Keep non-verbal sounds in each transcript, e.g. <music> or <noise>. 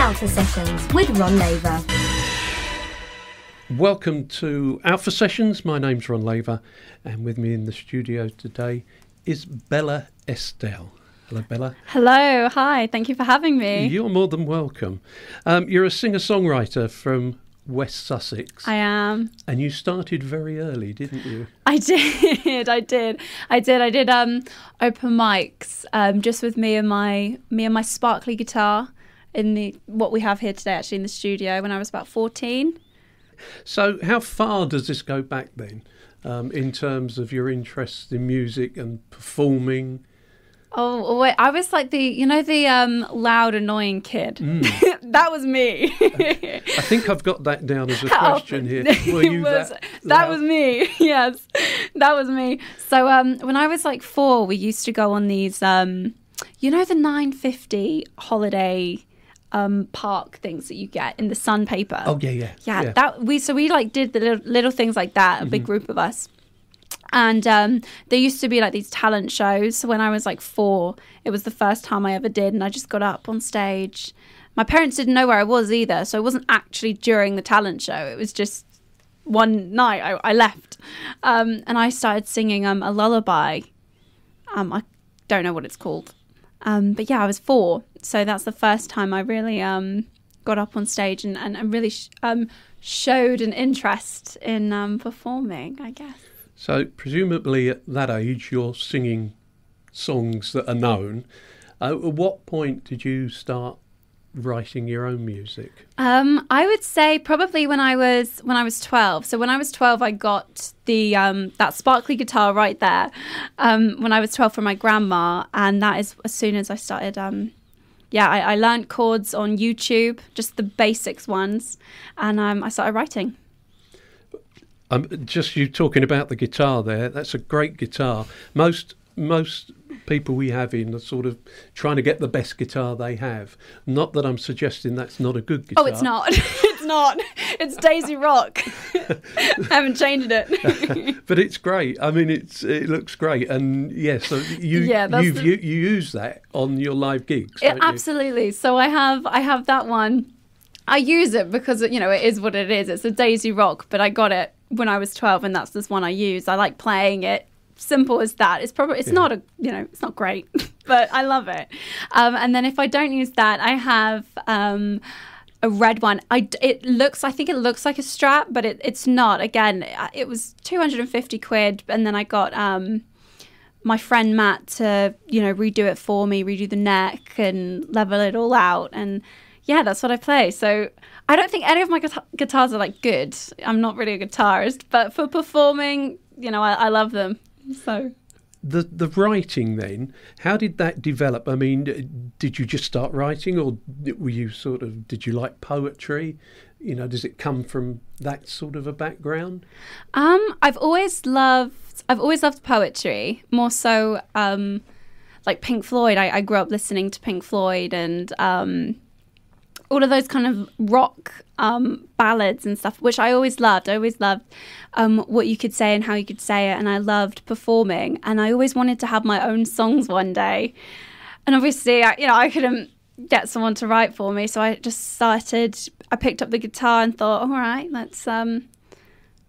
Alpha Sessions with Ron Laver. Welcome to Alpha Sessions. My name's Ron Laver, and with me in the studio today is Bella Estelle. Hello, Bella. Hello, hi. Thank you for having me. You're more than welcome. Um, you're a singer songwriter from West Sussex. I am. And you started very early, didn't you? I <laughs> did. I did. I did. I did um open mics um just with me and my me and my sparkly guitar in the what we have here today actually in the studio when I was about 14. So how far does this go back then? Um, in terms of your interest in music and performing Oh wait, I was like the you know the um, loud annoying kid. Mm. <laughs> that was me. <laughs> I think I've got that down as a <laughs> question here. Were you was, that? that was me. Yes, that was me. So um, when I was like four, we used to go on these um, you know the nine fifty holiday um park things that you get in the Sun paper. Oh yeah, yeah, yeah. That we so we like did the little, little things like that. A big Mm-hmm. group of us. And um, there used to be like these talent shows. So when I was like four, it was the first time I ever did, and I just got up on stage. My parents didn't know where I was either, so it wasn't actually during the talent show. It was just one night I, I left, um, and I started singing um, a lullaby. Um, I don't know what it's called, um, but yeah, I was four, so that's the first time I really um, got up on stage and, and, and really sh- um, showed an interest in um, performing. I guess. So presumably at that age you're singing songs that are known. Uh, at what point did you start writing your own music? Um, I would say probably when I was when I was twelve. So when I was twelve, I got the um, that sparkly guitar right there. Um, when I was twelve from my grandma, and that is as soon as I started. Yeah, I, I learned chords on YouTube, just the basics ones, and um, I started writing. Um, just you talking about the guitar there. That's a great guitar. Most most people we have in are sort of trying to get the best guitar they have. Not that I'm suggesting that's not a good guitar. Oh, it's not. <laughs> it's not. It's Daisy Rock. <laughs> I haven't changed it. <laughs> but it's great. I mean, it's it looks great, and yes, so you Yeah, you've, the- you you use that on your live gigs. Yeah, you? absolutely. So I have I have that one. I use it because you know it is what it is. It's a Daisy Rock, but I got it when I was twelve, and that's this one I use. I like playing it. Simple as that. It's probably it's Yeah. not a you know it's not great, <laughs> but I love it. Um, and then if I don't use that, I have. Um, a red one. I it looks. I think it looks like a Strat, but it, it's not. Again, it was two hundred and fifty quid, and then I got um, my friend Matt to you know redo it for me, redo the neck and level it all out, and yeah, that's what I play. So I don't think any of my guita- guitars are like good. I'm not really a guitarist, but for performing, you know, I, I love them. So the the writing then how did that develop i mean did you just start writing or were you sort of did you like poetry you know does it come from that sort of a background um, I've always loved. I've always loved poetry more so. Um, like Pink Floyd. I, I grew up listening to Pink Floyd and um, all of those kind of rock um, ballads and stuff, which I always loved. I always loved um, what you could say and how you could say it, and I loved performing. And I always wanted to have my own songs one day. And obviously, I, you know, I couldn't get someone to write for me, so I just started. I picked up the guitar and thought, all right, let's um,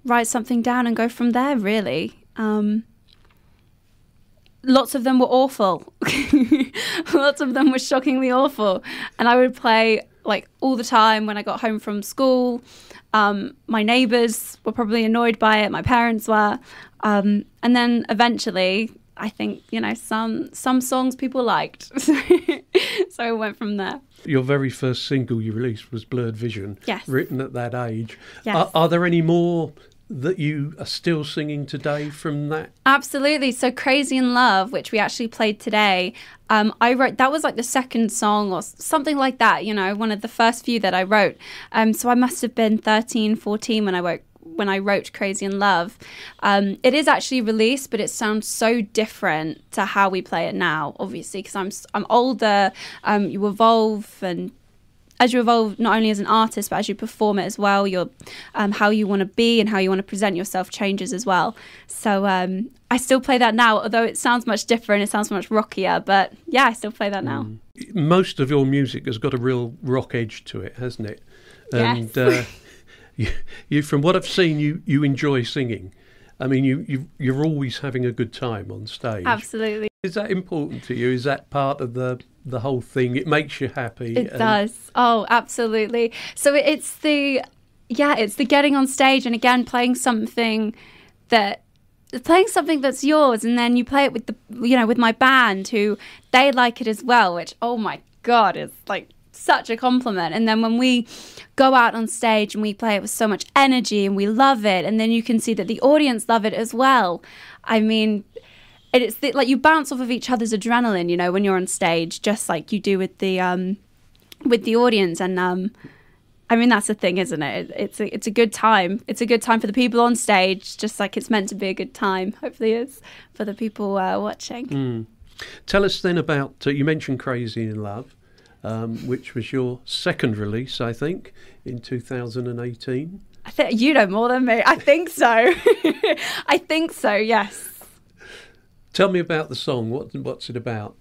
write something down and go from there. Really. Um, lots of them were awful. <laughs> lots of them were shockingly awful. And I would play like all the time when I got home from school. Um, my neighbors were probably annoyed by it. My parents were. Um, and then eventually, I think you know some some songs people liked, <laughs> so I went from there. your very first single you released was blurred vision Yes. written at that age Yes. are, are there any more that you are still singing today from that Absolutely. So Crazy in Love, which we actually played today, um, I wrote that was like the second song or something like that, you know, one of the first few that I wrote. Um, so I must have been 13, 14 when I wrote when I wrote Crazy in Love. Um, it is actually released, but it sounds so different to how we play it now, obviously, because I'm I'm older. Um, you evolve and as you evolve not only as an artist but as you perform it as well your um, how you want to be and how you want to present yourself changes as well so um, i still play that now although it sounds much different it sounds much rockier but yeah i still play that now Mm. Most of your music has got a real rock edge to it, hasn't it? Yes. And uh, <laughs> you, you, from what I've seen, you, you enjoy singing. I mean, you, you you're always having a good time on stage. absolutely Is that important to you? Is that part of the the whole thing? It makes you happy. It does. Oh, absolutely. So it's the yeah, it's the getting on stage and again playing something that playing something that's yours and then you play it with the you know with my band who they like it as well which oh my god is like such a compliment and then when we go out on stage and we play it with so much energy and we love it and then you can see that the audience love it as well i mean and it's the, like you bounce off of each other's adrenaline you know when you're on stage just like you do with the um with the audience. And um I mean that's the thing isn't it? It's a it's a good time. It's a good time for the people on stage just like it's meant to be a good time hopefully it's for the people uh, watching. Mm. Tell us then about uh, you mentioned Crazy in Love, um, which was your second release, I think, in 2018. I think you know more than me. I think so. <laughs> I think so yes Tell me about the song. What what's it about?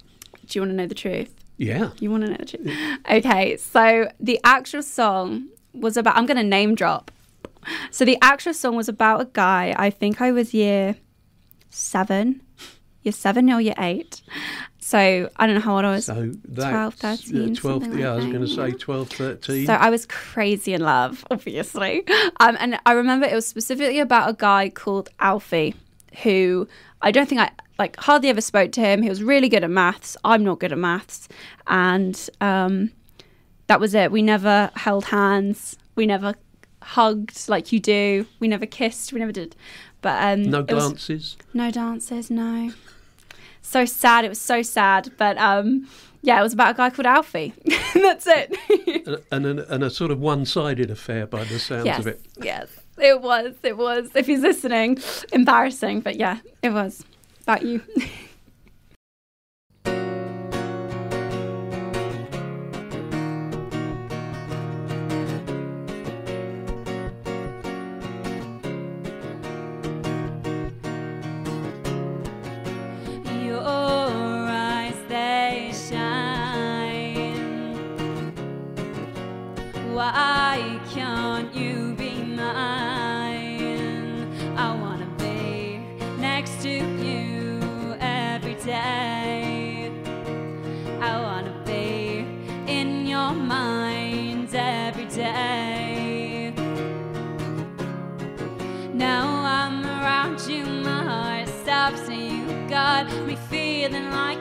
do you want to know the truth Yeah. You want to know the truth? Okay, so the actual song was about. I'm going to name drop. So the actual song was about a guy. I think I was year seven, year seven or year eight. So I don't know how old I was. So that's 12, 13, 12 something yeah, I was going to say yeah. 12, 13. So I was crazy in love, <laughs> obviously. Um, and I remember it was specifically about a guy called Alfie, who I don't think I like hardly ever spoke to him. He was really good at maths. I'm not good at maths, and um, that was it. We never held hands. We never hugged like you do. We never kissed. We never did. But um, no it was- glances. no dances, no. So sad. It was so sad. But um, yeah, it was about a guy called Alfie. <laughs> That's it. and, and, a, and a sort of one-sided affair by the sounds yes, of it. yes, it was. It was. If he's listening, embarrassing. But yeah, it was about you. <laughs>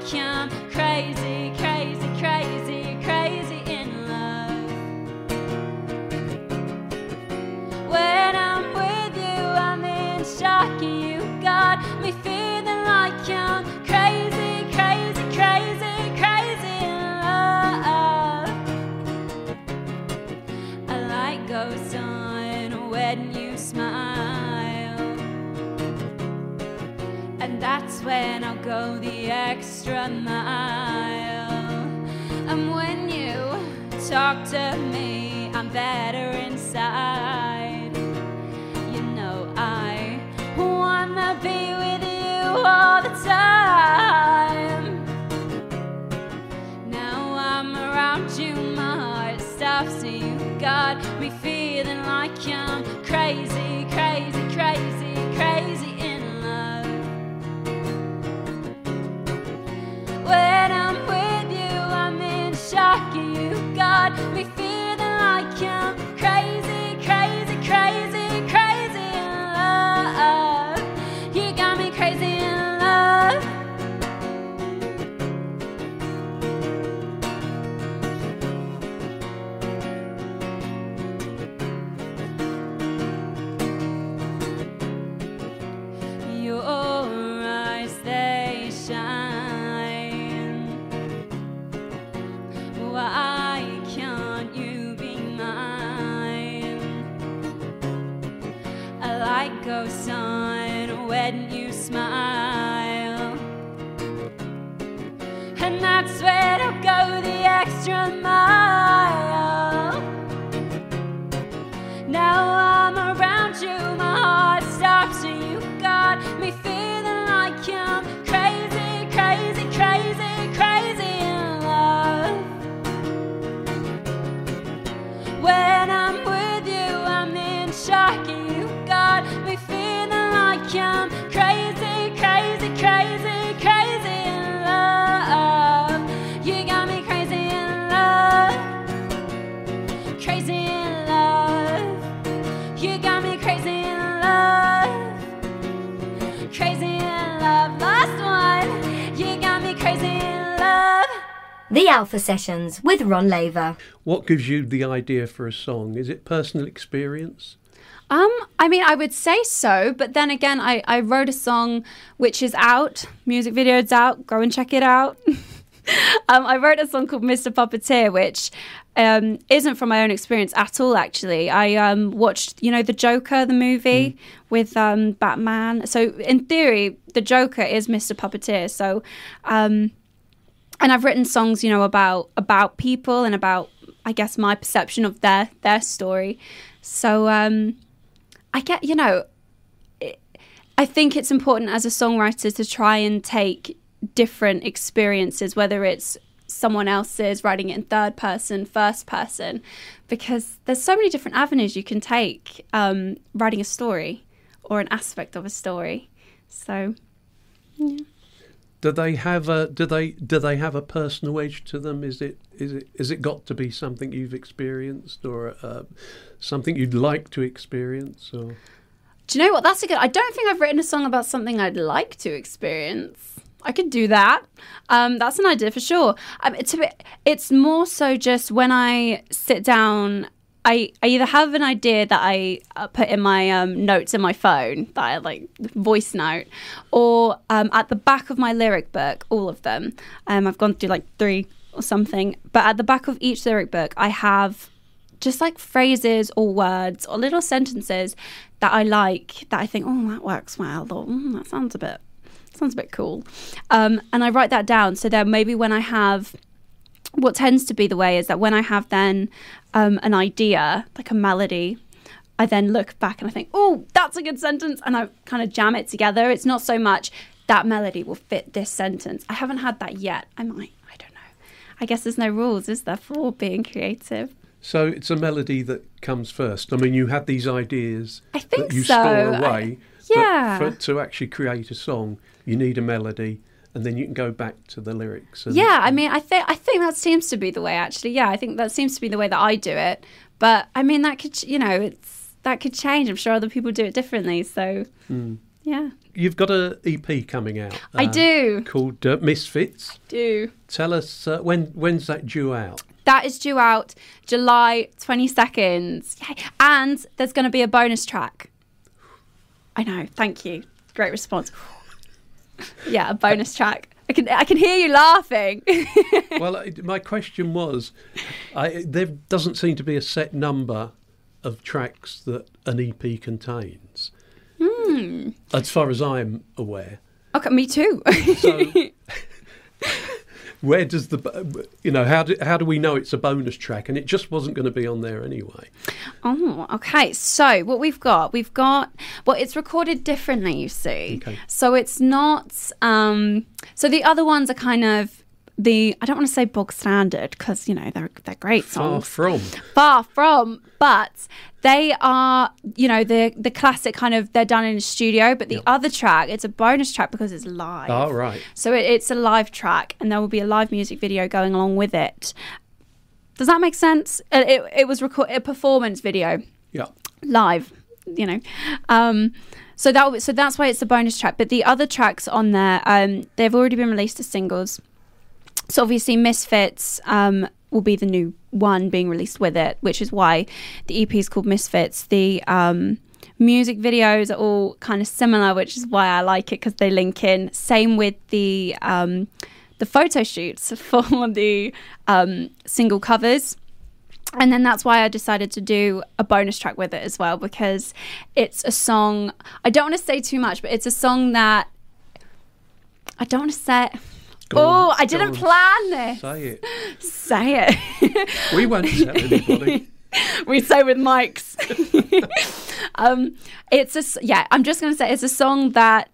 feeling mile. And when you talk to me, I'm better inside. Goes on when you smile. Alpha Sessions with Ron Laver. What gives you the idea for a song? Is it personal experience? Um, I mean, I would say so, but then again, I, I wrote a song which is out, music video is out, go and check it out. <laughs> um, I wrote a song called Mr. Puppeteer, which um, isn't from my own experience at all, actually. I um, watched, you know, The Joker, the movie with um, Batman. So, in theory, the Joker is Mr. Puppeteer. So, um, and I've written songs, you know, about about people and about, I guess, my perception of their their story. So, um, I get, you know, it, I think it's important as a songwriter to try and take different experiences, whether it's someone else's writing it in third person, first person, because there's so many different avenues you can take um, writing a story or an aspect of a story. So, yeah. Do they have a do they do they have a personal edge to them? Is it is it is it got to be something you've experienced or uh, something you'd like to experience? Or Do you know what? That's a good. I don't think I've written a song about something I'd like to experience. I could do that. Um, that's an idea for sure. Um, it's, bit, it's more so just when I sit down. I, I either have an idea that I uh, put in my um, notes in my phone, that I like voice note, or um, at the back of my lyric book, all of them. Um, I've gone through like three or something, but at the back of each lyric book, I have just like phrases or words or little sentences that I like that I think, oh, that works well, or mm, that sounds a bit sounds a bit cool. Um, and I write that down so then maybe when I have what tends to be the way is that when I have then um, an idea, like a melody, I then look back and I think, oh, that's a good sentence, and I kind of jam it together. It's not so much that melody will fit this sentence. I haven't had that yet. I might. I don't know. I guess there's no rules, is there, for being creative? so it's a melody that comes first. I mean, you had these ideas I think that you so. store I- away. but yeah. for, to actually create a song, you need a melody, and then you can go back to the lyrics. And, Yeah, I mean, I think I think that seems to be the way. Actually, yeah, I think that seems to be the way that I do it. But I mean, that could you know, it's that could change. I'm sure other people do it differently. So yeah, You've got a EP coming out. I uh, do Called uh, Misfits. do. Tell us uh, when when's that due out? That is due out July 22nd. Yay. And there's going to be a bonus track. I know. Thank you. Great response. <laughs> yeah, a bonus track. I can I can hear you laughing. <laughs> well, I- my question was, I, there doesn't seem to be a set number of tracks that an EP contains, Hmm. as far as I'm aware. okay, me too. So, <laughs> where does the you know how do how do we know it's a bonus track? And it just wasn't going to be on there anyway. Oh, okay. So what we've got, we've got well, it's recorded differently, you see. Okay. So it's not. Um, so the other ones are kind of the I don't want to say bog standard because you know they're they're great songs. Far from. Far from, but they are you know the the classic kind of they're done in a studio. But the Yep. other track, it's a bonus track because it's live. Oh right. So it, it's a live track, and there will be a live music video going along with it. Does that make sense? It, it, it was record a performance video Yeah. live, you know. Um, so that so that's why it's a bonus track. But the other tracks on there, um, they've already been released as singles. So obviously, Misfits um, will be the new one being released with it, which is why the EP is called Misfits. The um, music videos are all kind of similar, which is why I like it because they link in. Same with the um, the photo shoots <laughs> for the um, single covers. And then that's why I decided to do a bonus track with it as well because it's a song. I don't want to say too much, but it's a song that I don't want to say. Go oh, I didn't plan this. Say it. Say it. <laughs> We won't tell anybody. <laughs> we say with mics. <laughs> um, it's a yeah. I'm just gonna say it's a song that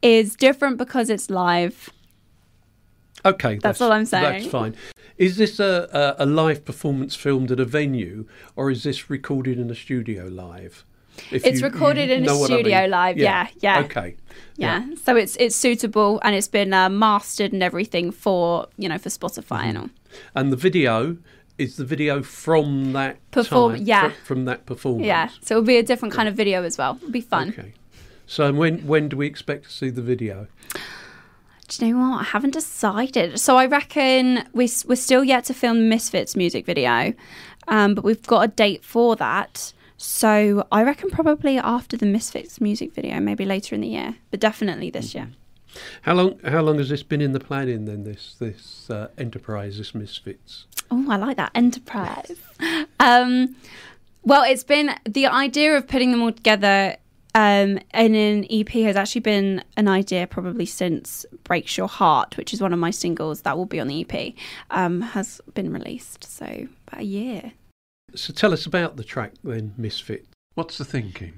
is different because it's live. Okay, That's all I'm saying. That's fine. Is this a, a, a live performance filmed at a venue, or is this recorded in a studio live? It's you- recorded you in a what I studio mean. live, yeah, yeah. Okay. Yeah. So it's it's suitable and it's been uh, mastered and everything for you know for Spotify and all. And the video is the video from that Perform- time, yeah. fr- from that performance. Yeah. So it'll be a different kind of video as well. It'll be fun. Okay. So when when do we expect to see the video? Do you know what? I haven't decided. So I reckon we, we're still yet to film Misfits music video, um, but we've got a date for that. So I reckon probably after the Misfits music video, maybe later in the year, but definitely this year. How long? How long has this been in the planning? Then this this uh, enterprise, this Misfits. Oh, I like that enterprise. <laughs> um, well, it's been the idea of putting them all together um, in an EP has actually been an idea probably since Breaks Your Heart, which is one of my singles that will be on the EP, um, has been released. So about a year. So tell us about the track then, Misfit. What's the thinking?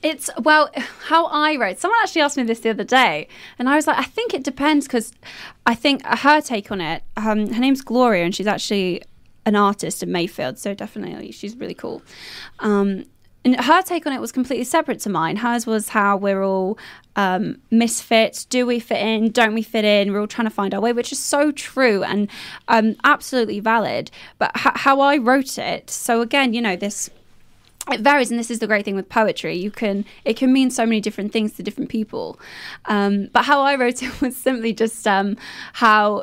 It's well, how I wrote. Someone actually asked me this the other day, and I was like, I think it depends because I think her take on it. Um, her name's Gloria, and she's actually an artist in Mayfield, so definitely she's really cool. Um, and her take on it was completely separate to mine. Hers was how we're all um, misfits. Do we fit in? Don't we fit in? We're all trying to find our way, which is so true and um, absolutely valid. But h- how I wrote it, so again, you know, this it varies and this is the great thing with poetry you can it can mean so many different things to different people um, but how i wrote <laughs> it was simply just um, how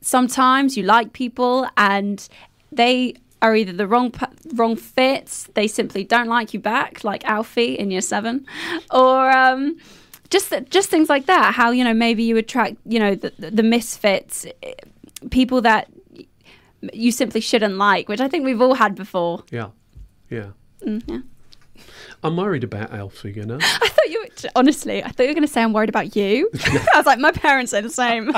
sometimes you like people and they are either the wrong wrong fits they simply don't like you back like alfie in year seven or um, just just things like that how you know maybe you attract you know the, the misfits people that you simply shouldn't like which i think we've all had before Yeah, yeah. Mm, yeah I'm worried about Alfie. You know. <laughs> I thought you were, honestly, I thought you were going to say I'm worried about you. <laughs> I was like, my parents say the same.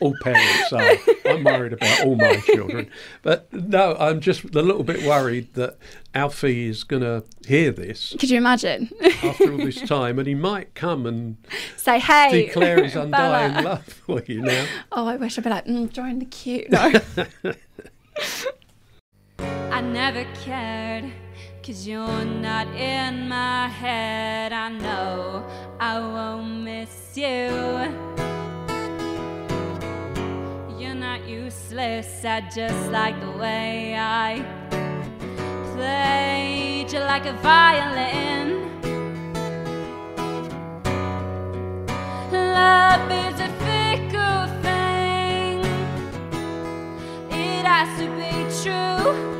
All parents are. I'm worried about all my children. But no, I'm just a little bit worried that Alfie is going to hear this Could you imagine? after all this time and he might come and say, hey, declare his <laughs> undying Bella. love for you now. Oh, I wish I'd be like, mm, join the queue. No. <laughs> I never cared, cause you're not in my head. I know I won't miss you. Not useless, I just like the way I played you like a violin. Love is a fickle thing. It has to be true.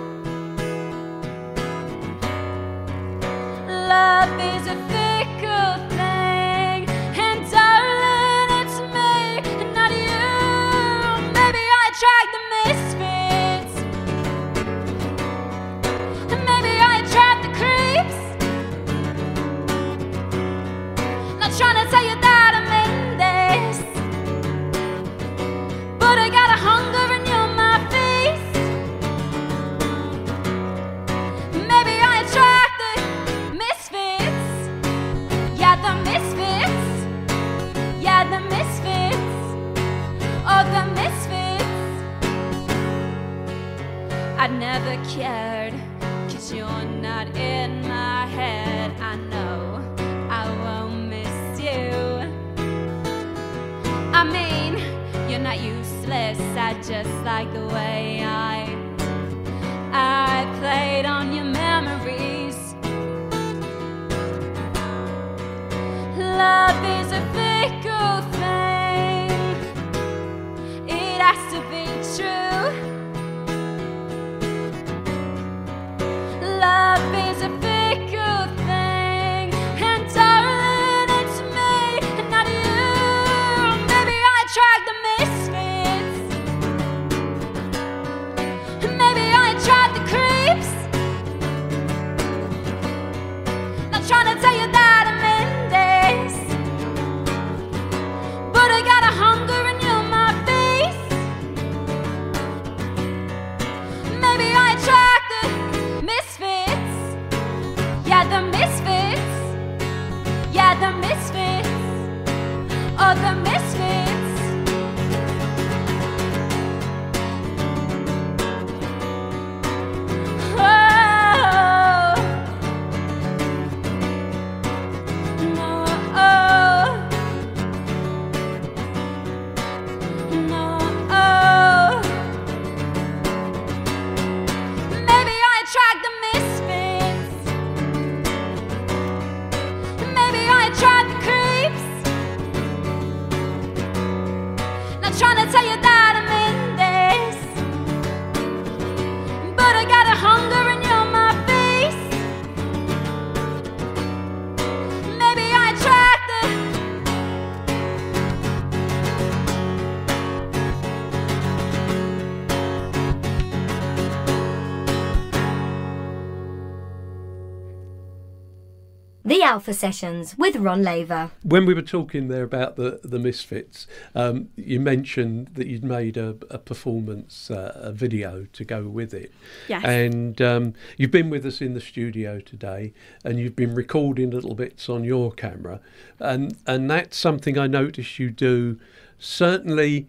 Alpha Sessions with Ron Laver. When we were talking there about the the Misfits, um, you mentioned that you'd made a, a performance, uh, a video to go with it. Yes. And um, you've been with us in the studio today, and you've been recording little bits on your camera, and and that's something I noticed you do. Certainly,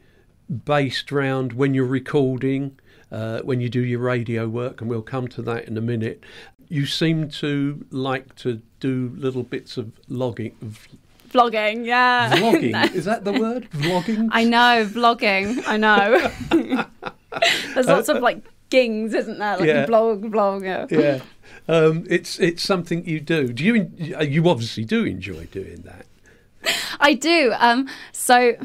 based around when you're recording. Uh, when you do your radio work, and we'll come to that in a minute, you seem to like to do little bits of logging, v- Vlogging, yeah. vlogging. <laughs> Is that the word? Vlogging. I know, vlogging. I know. <laughs> There's lots of like gings, isn't there? Like Yeah. blog, blog. Yeah. Um, it's it's something you do. Do you? You obviously do enjoy doing that. I do. Um, so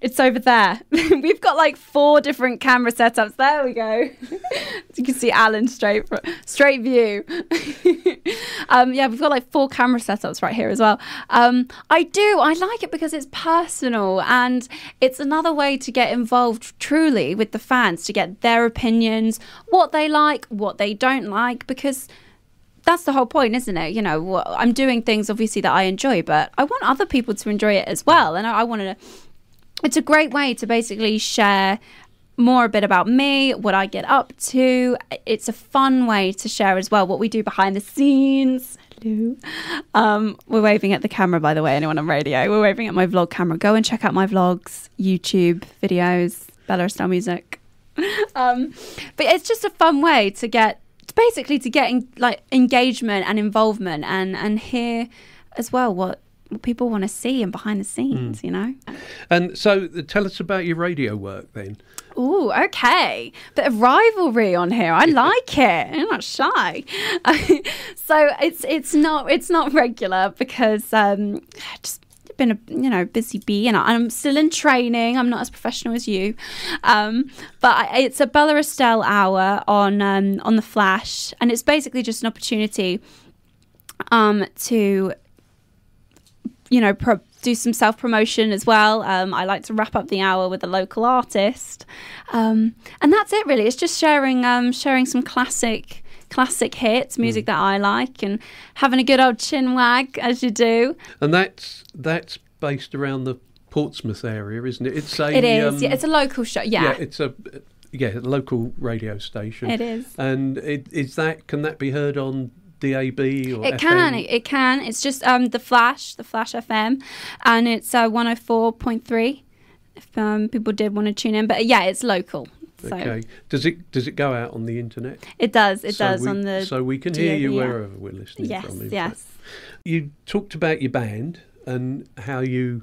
it's over there. <laughs> We've got like four different camera setups. There we go. <laughs> you can see Alan straight straight view. <laughs> um, yeah, we've got like four camera setups right here as well. Um, I do. I like it because it's personal and it's another way to get involved truly with the fans to get their opinions, what they like, what they don't like, because that's the whole point, isn't it? You know, I'm doing things obviously that I enjoy, but I want other people to enjoy it as well. And I, I want to. It's a great way to basically share more a bit about me, what I get up to. It's a fun way to share as well what we do behind the scenes. Hello. Um, we're waving at the camera, by the way, anyone on radio. We're waving at my vlog camera. Go and check out my vlogs, YouTube videos, Bella Estelle Music. <laughs> um, but it's just a fun way to get basically to get in, like engagement and involvement and and hear as well what, what people want to see and behind the scenes you know And so, uh, tell us about your radio work then. Oh, okay. Bit of rivalry on here. I like it. I'm not shy. <laughs> so it's it's not it's not regular because um just been a you know busy bee and I'm still in training. I'm not as professional as you, um, but I, it's a Bella Estelle hour on um, on the Flash, and it's basically just an opportunity um, to you know, pro- do some self promotion as well. Um, I like to wrap up the hour with a local artist, um, and that's it. Really, it's just sharing um, sharing some classic classic hits, music that I like, and having a good old chin wag as you do. And that's that's based around the Portsmouth area, isn't it? It's a It is. um, yeah, it's a local show. Yeah, yeah, it's a yeah local radio station. it is. And it, is that can that be heard on DAB or It can. It, it can. It's just um, the Flash, the Flash FM, and it's uh, 104.3 if um, people did want to tune in. But yeah, it's local. So Okay. Does it does it go out on the internet? it does. It So does we- on the. so we can hear you DAB, yeah. wherever we're listening yes, from. fact. yes. You talked about your band and how you,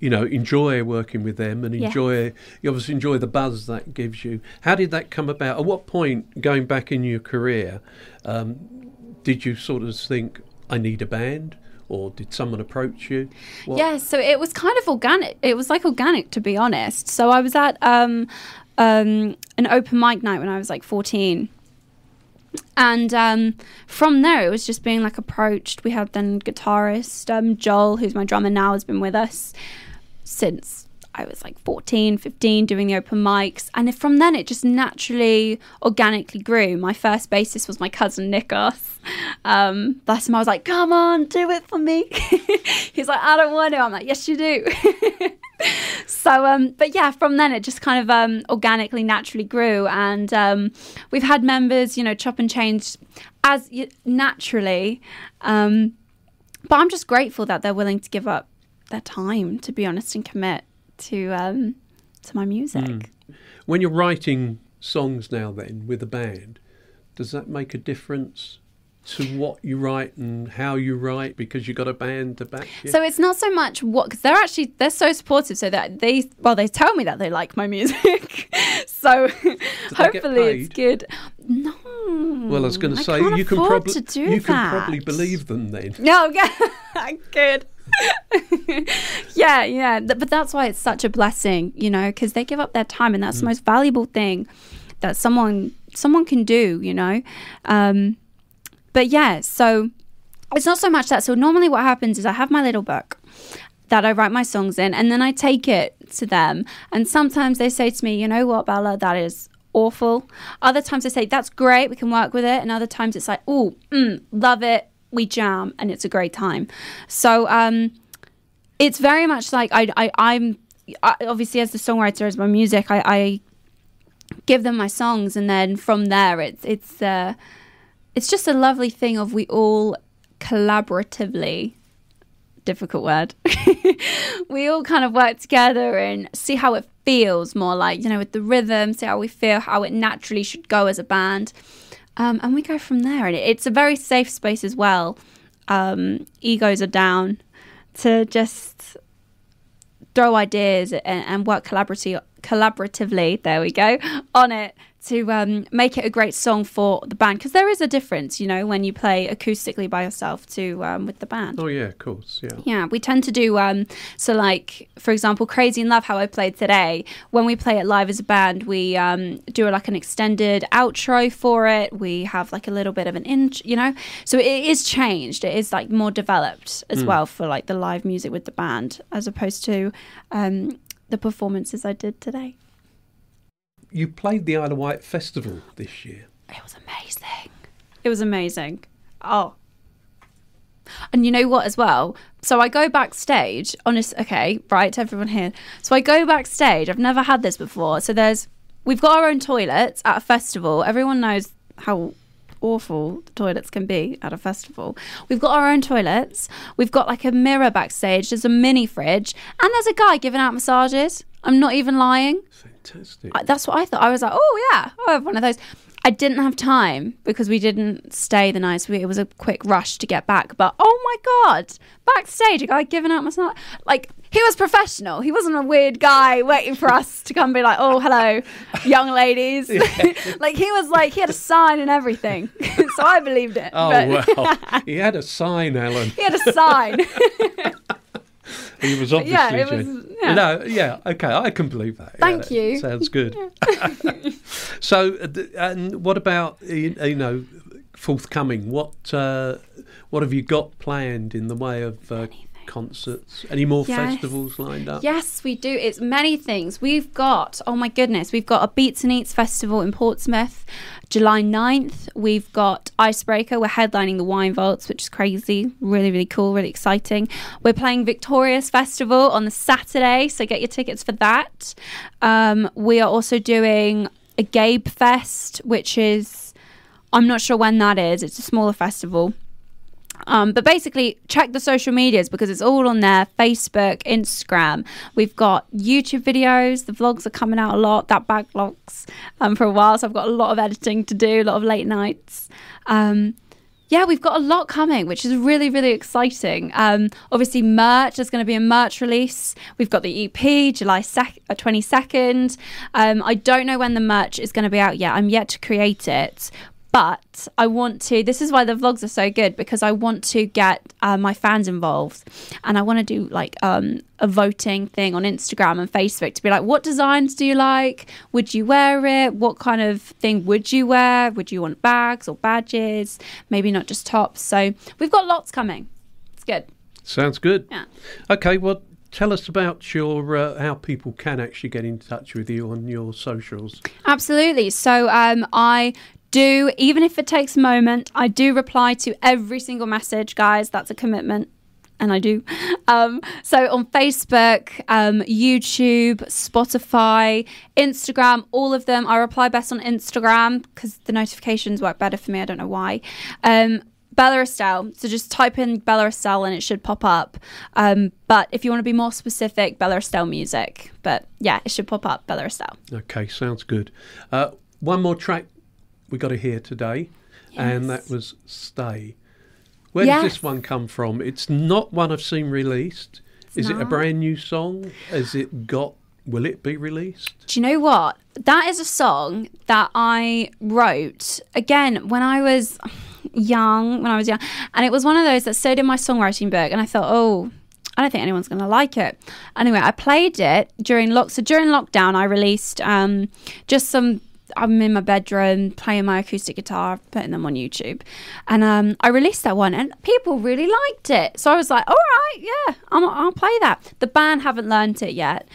you know, enjoy working with them and Yes. enjoy. You obviously enjoy the buzz that gives you. How did that come about? At what point, going back in your career, um, did you sort of think, "I need a band"? Or did someone approach you? What- Yeah, so it was kind of organic. It was like organic, to be honest. So I was at um, um, an open mic night when I was like 14. And um, from there, it was just being like approached. We had then guitarist um, Joel, who's my drummer now, has been with us since I was like 14, 15, doing the open mics. And from then, it just naturally, organically grew. My first bassist was my cousin Nikos. Um, bless him, I was like, come on, do it for me. <laughs> He's like, I don't want to. I'm like, yes, you do. <laughs> so, um, but yeah, from then, it just kind of um, organically, naturally grew. And um, we've had members, you know, chop and change as naturally. Um, but I'm just grateful that they're willing to give up their time, to be honest, and commit to um, to my music. When you're writing songs now, then with a band, does that make a difference to what you write and how you write because you've got a band to back you? So it's not so much what because they're actually they're so supportive, so that they well they tell me that they like my music, <laughs> so <laughs> hopefully it's good. No, well, I was going to say you can probably you can probably believe them then. No, <laughs> I good. <laughs> yeah, yeah. But that's why it's such a blessing, you know, because they give up their time, and that's the most valuable thing that someone someone can do, you know. Um, but yeah, so it's not so much that. So normally, what happens is I have my little book that I write my songs in, and then I take it to them. And sometimes they say to me, "You know what, Bella, that is." Awful. Other times they say that's great, we can work with it, and other times it's like, oh, mm, love it, we jam, and it's a great time. So um, it's very much like I, I I'm I, obviously as the songwriter as my music I, I give them my songs and then from there it's it's uh it's just a lovely thing of we all collaboratively difficult word <laughs> we all kind of work together and see how it feels more like you know with the rhythm see how we feel how it naturally should go as a band um, and we go from there. And it's a very safe space as well. Um, egos are down to just throw ideas and, and work collaboratively, collaboratively, there we go, on it to um, make it a great song for the band. Because there is a difference, you know, when you play acoustically by yourself to um, with the band. Oh yeah, of course. Yeah. Yeah, we tend to do um so like for example, Crazy in Love how I played today, when we play it live as a band, we um do like an extended outro for it. We have like a little bit of an in, you know. So it is changed. It is like more developed as well for like the live music with the band as opposed to um the performances I did today. You played the Isle of Wight Festival this year. It was amazing. It was amazing. Oh. And you know what as well? So I go backstage, honest okay, right, to everyone here. So I go backstage. I've never had this before. So there's we've got our own toilets at a festival. Everyone knows how awful the toilets can be at a festival. We've got our own toilets. We've got like a mirror backstage. There's a mini fridge, and there's a guy giving out massages. I'm not even lying. Fantastic. I- that's what I thought. I was like, oh yeah, I'll have one of those. I didn't have time because we didn't stay the night. So it was a quick rush to get back. But oh my god, backstage, a guy giving out my massage. Like he was professional. He wasn't a weird guy waiting for us to come and be like, oh hello, young ladies. <laughs> <laughs> like he was like he had a sign and everything. <laughs> so I believed it. Oh But- well, he had a sign, Alan. he had a sign. He was obviously. yeah, it was- yeah. No, yeah, okay, I can believe that. Yeah, Thank that you. Sounds good. <laughs> <laughs> so, uh, and what about you you know forthcoming? What uh, what have you got planned in the way of uh, concerts? Any more Yes. festivals lined up? Yes, we do. It's many things. We've got, oh my goodness, we've got a Beats and Eats festival in Portsmouth, July 9th. We've got Icebreaker. We're headlining the Wine Vaults, which is crazy. Really, really cool, really exciting. We're playing Victorious Festival on the Saturday, so get your tickets for that. Um, we are also doing a Gabe Fest, which is, I'm not sure when that is. It's a smaller festival. Um, but basically, check the social medias because it's all on there Facebook, Instagram. We've got YouTube videos. The vlogs are coming out a lot. That backlogs um, for a while. So I've got a lot of editing to do, a lot of late nights. Um, yeah, we've got a lot coming, which is really, really exciting. Um, obviously, merch. There's going to be a merch release. We've got the EP July sec- uh, 22nd. Um, I don't know when the merch is going to be out yet. I'm yet to create it. But I want to, this is why the vlogs are so good because I want to get uh, my fans involved and I want to do like um, a voting thing on Instagram and Facebook to be like, what designs do you like? Would you wear it? What kind of thing would you wear? Would you want bags or badges? Maybe not just tops. So we've got lots coming. It's good. Sounds good. Yeah. Okay, well, tell us about your uh, how people can actually get in touch with you on your socials. Absolutely. So um, I do, even if it takes a moment, I do reply to every single message, guys. That's a commitment. And I do. Um, so on Facebook, um, YouTube, Spotify, Instagram, all of them. I reply best on Instagram because the notifications work better for me. I don't know why. Um, Bella Estelle. So just type in Bella Estelle and it should pop up. Um, but if you want to be more specific, Bella Estelle music. But yeah, it should pop up Bella Estelle. Okay, sounds good. Uh, one more track we got to hear today, and that was "Stay." Where Yes. does this one come from? It's not one I've seen released. Is it a brand new song? Has it got? Will it be released? Do you know what? That is a song that I wrote again when I was young, when I was young. And it was one of those that stayed in my songwriting book. And I thought, oh, I don't think anyone's going to like it. Anyway, I played it during lock. So during lockdown, I released um, just some. I'm in my bedroom playing my acoustic guitar, putting them on YouTube, and um, I released that one, and people really liked it. So I was like, "All right, yeah, I'm, I'll play that." The band haven't learned it yet,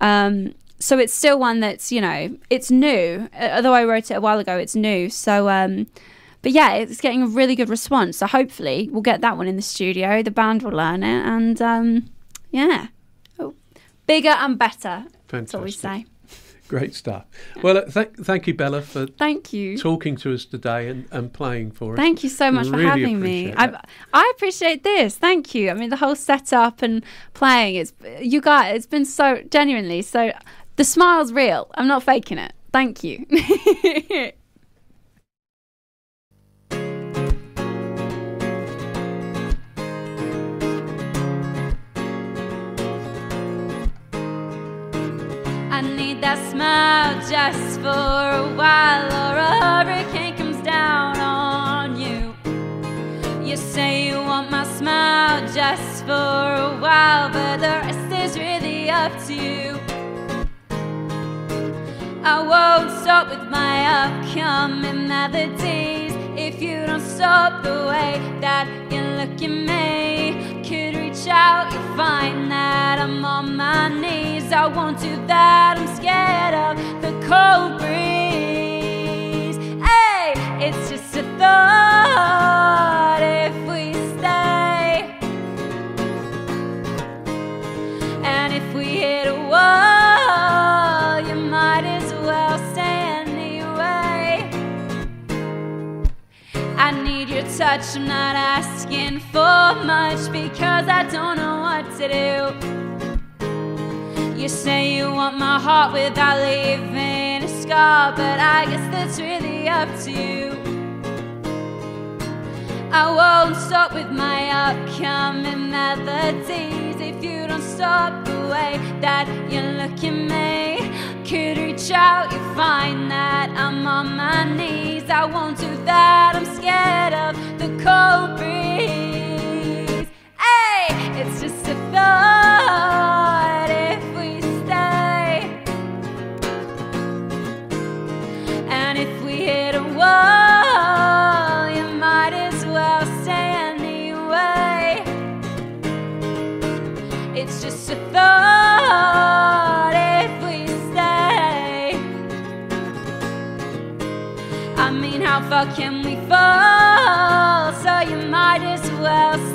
um, so it's still one that's you know it's new. Although I wrote it a while ago, it's new. So um, but yeah, it's getting a really good response. So hopefully we'll get that one in the studio. The band will learn it, and um, yeah, oh, bigger and better. Fantastic. That's what we say. Great stuff. Well, uh, th- thank you, Bella, for Thank you. talking to us today and, and playing for us. Thank you so much for having me. I. I appreciate this. Thank you. I mean, the whole setup and playing. It's you guys. It's been so genuinely. So the smile's real. I'm not faking it. Thank you. <laughs> that smile just for a while, or a hurricane comes down on you. You say you want my smile just for a while, but the rest is really up to you. I won't stop with my upcoming melodies if you don't stop the way that you look at me. Could reach out, you find that I'm on my knees. I won't do that, I'm scared of the cold breeze. Hey, it's just a thought if we stay. And if we hit a wall, you might as well stay anyway. I need your touch, I'm not asking for much because I don't know what to do. You say you want my heart without leaving a scar, but I guess that's really up to you. I won't stop with my upcoming melodies if you don't stop the way that you look at me. Could reach out, you find that I'm on my knees. I won't do that, I'm scared of the cold breeze. Hey, it's just a thought hit a wall, you might as well stay anyway. It's just a thought if we stay. I mean, how far can we fall? So you might as well.